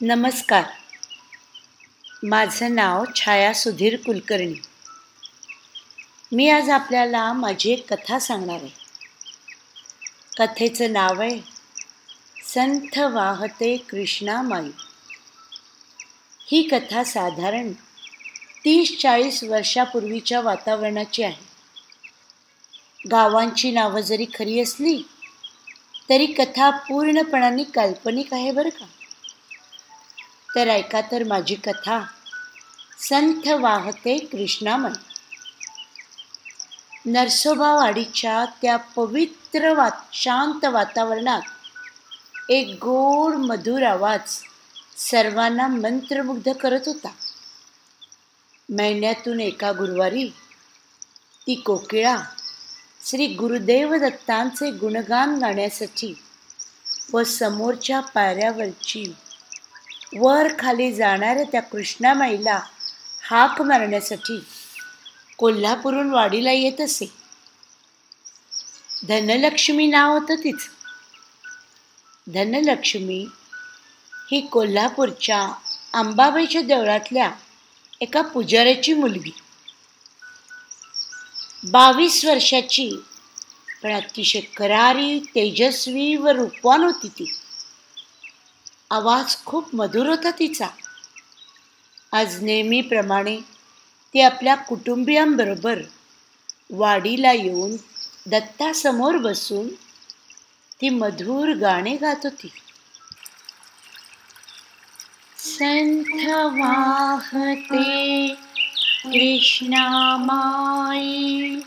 नमस्कार. माझं नाव छाया सुधीर कुलकर्णी. मी आज आपल्याला माझी एक कथा सांगणार आहे. कथेचं नाव आहे संथ वाहते कृष्णामाई ही कथा साधारण तीस चाळीस वर्षापूर्वीच्या वातावरणाची आहे. गावांची नावं जरी खरी असली तरी कथा पूर्णपणाने काल्पनिक आहे बरं का? तर ऐका तर माझी कथा. संथ वाहते कृष्णामय नरसोबावाडीच्या त्या पवित्र वा शांत वातावरणात एक गोड मधुर आवाज सर्वांना मंत्रमुग्ध करत होता. महिन्यातून एका गुरुवारी ती कोकिळा श्री गुरुदेव दत्तांचे गुणगान गाण्यासाठी व समोरच्या पायऱ्यावरची वर खाली जाणाऱ्या त्या कृष्णामाईला हाक मारण्यासाठी कोल्हापूरहून वाडीला येत असे. धनलक्ष्मी नाव होतं तिचं. धनलक्ष्मी ही कोल्हापूरच्या अंबाबाईच्या देवळातल्या एका पुजाऱ्याची मुलगी. बावीस वर्षाची पण अतिशय करारी तेजस्वी व रूपवान होती ती. आवाज खूप मधुर होता तिचा. आज नेहमीप्रमाणे ती आपल्या कुटुंबियांबरोबर वाडीला येऊन दत्तासमोर बसून ती मधुर गाणे गात होती. संथ वाहते कृष्णामाई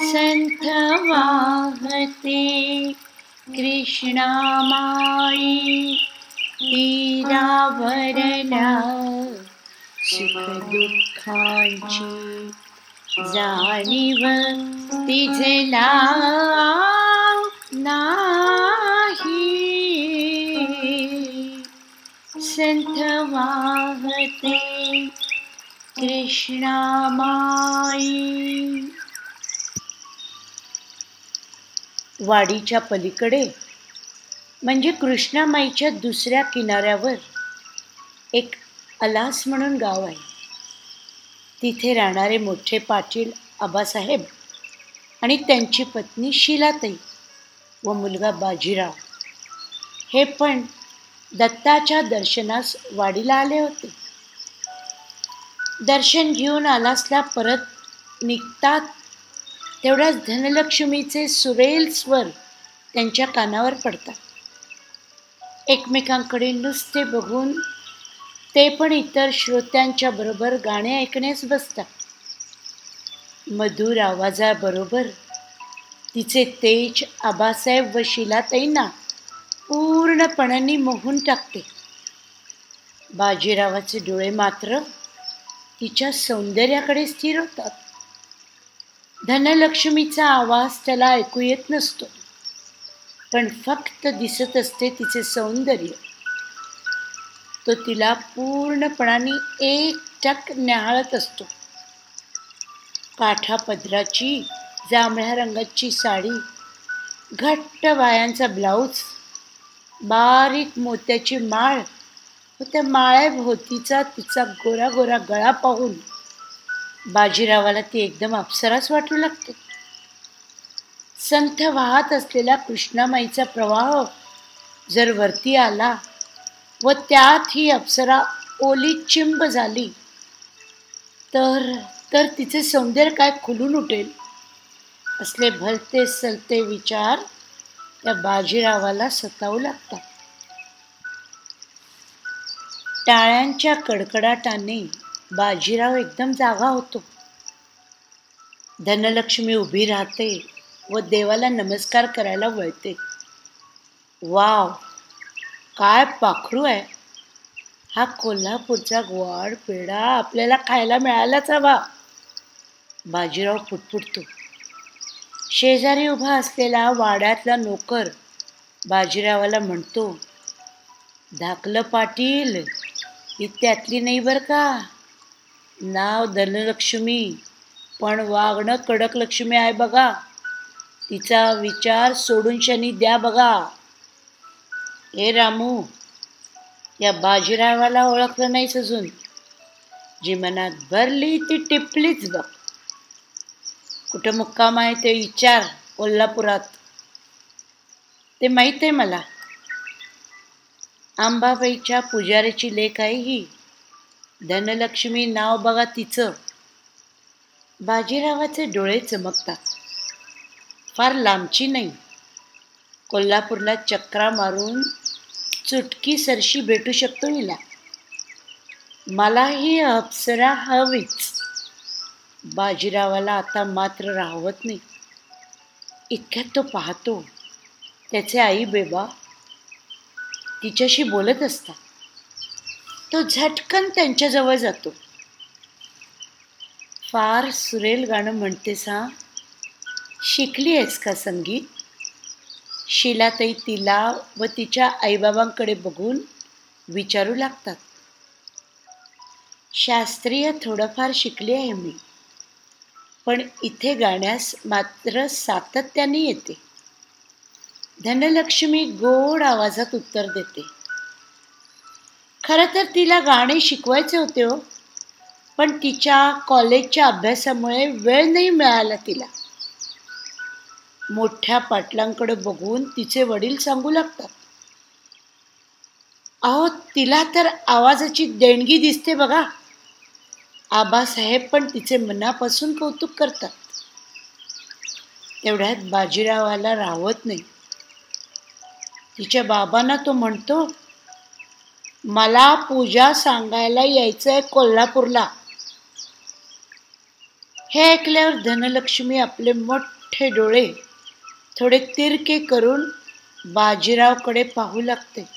संथ वाहते कृष्णामाई तीरावरला सुख दुःखांची जाणीव तिजला नाही. संत वाहते कृष्णामाई वाडीच्या पलीकडे म्हणजे कृष्णामाईच्या दुसऱ्या किनाऱ्यावर एक अलास म्हणून गाव आहे. तिथे राहणारे मोठे पाटील आबासाहेब आणि त्यांची पत्नी शिलाताई व मुलगा बाजीराव हे पण दत्ताच्या दर्शनास वाडीला आले होते. दर्शन घेऊन आलासला परत निघतात तेवढ्याच धनलक्ष्मीचे सुरेल स्वर त्यांच्या कानावर पडतात. एकमेकांकडे नुसते बघून ते पण इतर श्रोत्यांच्या बरोबर गाणे ऐकण्यास बसतात. मधुर आवाजाबरोबर तिचे तेज आबासाहेब व शिलाताईंना पूर्णपणाने मोहून टाकते. बाजीरावाचे डोळे मात्र तिच्या सौंदर्याकडे स्थिर होतात. धनलक्ष्मीचा आवाज त्याला ऐकू येत नसतो. पण फक्त दिसत असते तिचे सौंदर्य. तो तिला पूर्णपणाने एकटक न्याहाळत असतो. काठा पदराची जांभळ्या रंगाची साडी घट्ट वायांचा ब्लाऊज बारीक मोत्याची माळ व त्या माळ्याभोवतीचा तिचा गोरा गोरा गळा पाहून बाजीरावाला ती एकदम अप्सराच वाटू लागते. संथ वाहत असलेला कृष्णामाईचा प्रवाह जर वरती आला व त्यात ही अप्सरा ओली चिंब झाली तर तर तिचे सौंदर्य काय खुलून उठेल? असले भलते सलते विचार त्या बाजीरावाला सतावू लागतात. टाळ्यांच्या कडकडाटाने बाजीराव एकदम जागा होतो. धनलक्ष्मी उभी राहते. व देवाला नमस्कार करायला वळते. वाव काय पाखरू आहे. हा कोल्हापूरचा गोड पेढा आपल्याला खायला मिळालाच हवा. बाजीराव फुटफुटतो शेजारी उभा असलेला वाड्यातला नोकर बाजीरावाला म्हणतो धाकलं पाटील ही त्यातली नाही बरं का? नाव धनलक्ष्मी पण वागणं कडक लक्ष्मी आहे बघा. तिचा विचार सोडून शनी द्या बघा. हे रामू या बाजीरावाला ओळखलं नाहीच अजून. जी मनात भरली ती टिपलीच बघ. कुठं मुक्काम आहे ते विचार कोल्हापुरात. ते माहीत आहे मला. आंबाबाईच्या पुजारीची लेख आहे ही. धनलक्ष्मी नाव बघा तिचं. बाजीरावाचे डोळे चमकतात. फार लांबची नाही. कोल्हापूरला चक्रा मारून चुटकी सरशी भेटू शकतो हिला. मला ही अप्सरा हवीच. बाजीरावाला आता मात्र राहवत नाही. इतक्यात तो पाहतो. त्याचे आई बेबा तिच्याशी बोलत असतात. तो झटकन त्यांच्याजवळ जातो. फार सुरेल गाणं म्हणतेस हा शिकली आहेस का संगीत शिलाताई तिला व तिच्या आईबाबांकडे बघून विचारू लागतात. शास्त्रीय थोडंफार शिकले आहे मी पण इथे गाण्यास मात्र सातत्याने येते. धनलक्ष्मी गोड आवाजात उत्तर देते. खरं तर तिला गाणे शिकवायचे होते हो पण तिच्या कॉलेजच्या अभ्यासामुळे वेळ नाही मिळाला तिला. मोठ्या पाटलांकडे बघून तिचे वडील सांगू लागतात. अहो तिला तर आवाजाची देणगी दिसते बघा. आबासाहेब पण तिचे मनापासून कौतुक करतात. तेवढ्यात बाजीरावाला राहत नाही. तिच्या बाबांना तो म्हणतो मला पूजा सांगायला यायचं आहे कोल्हापूरला. हे ऐकल्यावर धनलक्ष्मी आपले मोठे डोळे थोडे तिरके करून बाजीरावकडे पाहू लागते.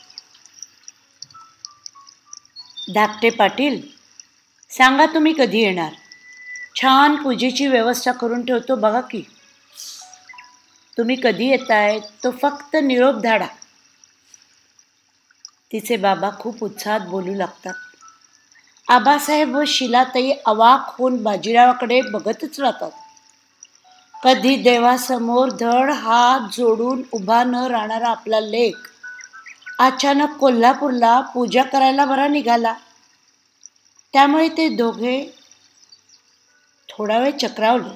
धाकटे पाटील सांगा तुम्ही कधी येणार? छान पूजेची व्यवस्था करून ठेवतो बघा की. तुम्ही कधी येत आहे तो फक्त निरोप धाडा. तिचे बाबा खूप उत्साहात बोलू लागतात. आबासाहेब व शिलाताई अवाक होऊन बाजीरावाकडे बघतच राहतात. कधी देवासमोर धड हात जोडून उभा न राहणारा आपला लेख अचानक कोल्हापूरला पूजा करायला बरा निघाला. त्यामुळे ते दोघे थोडा वेळ चक्रावले.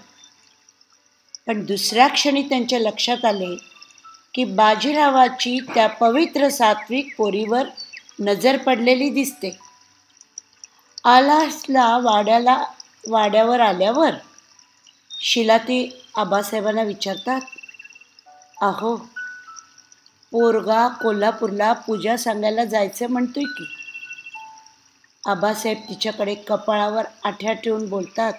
पण दुसऱ्या क्षणी त्यांच्या लक्षात आले की बाजीरावाची त्या पवित्र सात्विक पोरीवर नजर पडलेली दिसते. आलासला वाड्याला वाड्यावर आल्यावर शिलाती आबासाहेबांना विचारतात अहो पोरगा कोल्हापूरला पूजा सांगायला जायचं म्हणतोय की? आबासाहेब तिच्याकडे कपाळावर आठ्या ठेवून बोलतात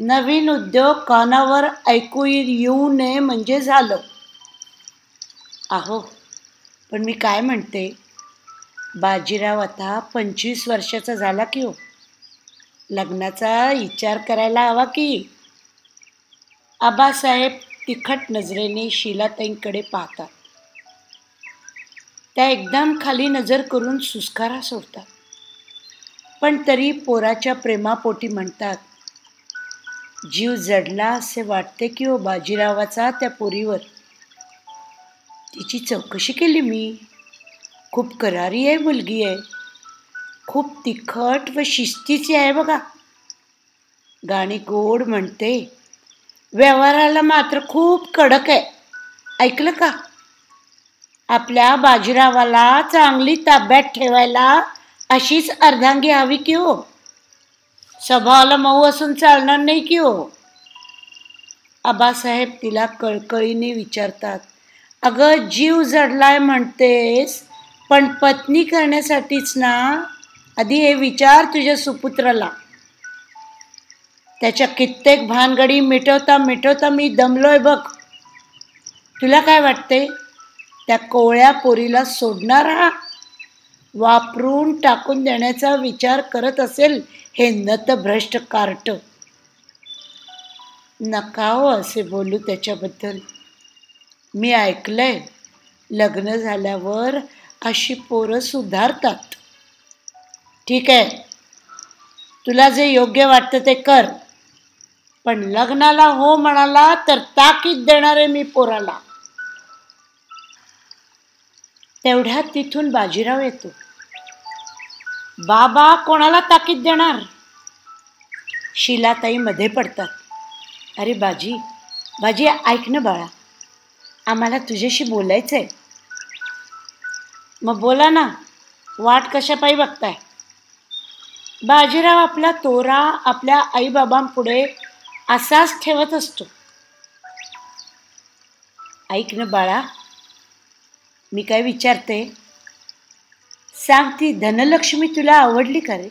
नवीन उद्योग कानावर ऐकू येऊ नये म्हणजे झालं. अहो पण मी काय म्हणते? बाजीराव आता पंचवीस वर्षाचा झाला की हो. लग्नाचा विचार करायला हवा की? आबासाहेब तिखट नजरेने शिलाताईंकडे पाहतात. त्या एकदम खाली नजर करून सुस्कारा सोडतात. पण तरी पोराच्या प्रेमापोटी म्हणतात जीव जडला असे वाटते की हो बाजीरावाचा त्या पोरीवर. तिची चौकशी केली मी. खूप करारी आहे मुलगी आहे. खूप तिखट व शिस्तीची आहे बघा. गाणी गोड म्हणते. व्यवहाराला मात्र खूप कडक आहे. ऐकलं का? आपल्या बाजीरावाला चांगली ताब्यात ठेवायला अशीच अर्धांगी हवी की हो? स्वभावाला मऊ असून चालणार नाही की हो? आबासाहेब तिला कळकळीने विचारतात. अगं जीव जडलाय म्हणतेस पण पत्नी करण्यासाठीच ना? आधी हे विचार तुझ्या सुपुत्राला. त्याच्या कित्येक भानगडी मिटवता मिटवता मी दमलोय बघ. तुला काय वाटते? त्या कोवळ्या पोरीला सोडणार? हा वापरून टाकून देण्याचा विचार करत असेल हे नतभ्रष्ट कार्ट. नका हो असे बोलू त्याच्याबद्दल. मी ऐकलंय. लग्न झाल्यावर अशी पोरं सुधारतात. ठीक आहे. तुला जे योग्य वाटतं ते कर. पण लग्नाला हो म्हणाला तर ताकीद देणार आहे मी पोराला. तेवढ्यात तिथून बाजीराव येतो. बाबा कोणाला ताकीद देणार? शिलाताई मध्ये पडतात. अरे बाजी बाजी ऐक ना बाळा. आम्हाला तुझ्याशी बोलायचं आहे मग बोला ना वाट कशापायी बघताय? बाजीराव आपला तोरा आपल्या आईबाबांपुढे असाच ठेवत असतो. ऐक ना बाळा मी काय विचारते? सांग ती धनलक्ष्मी तुला आवडली का रे?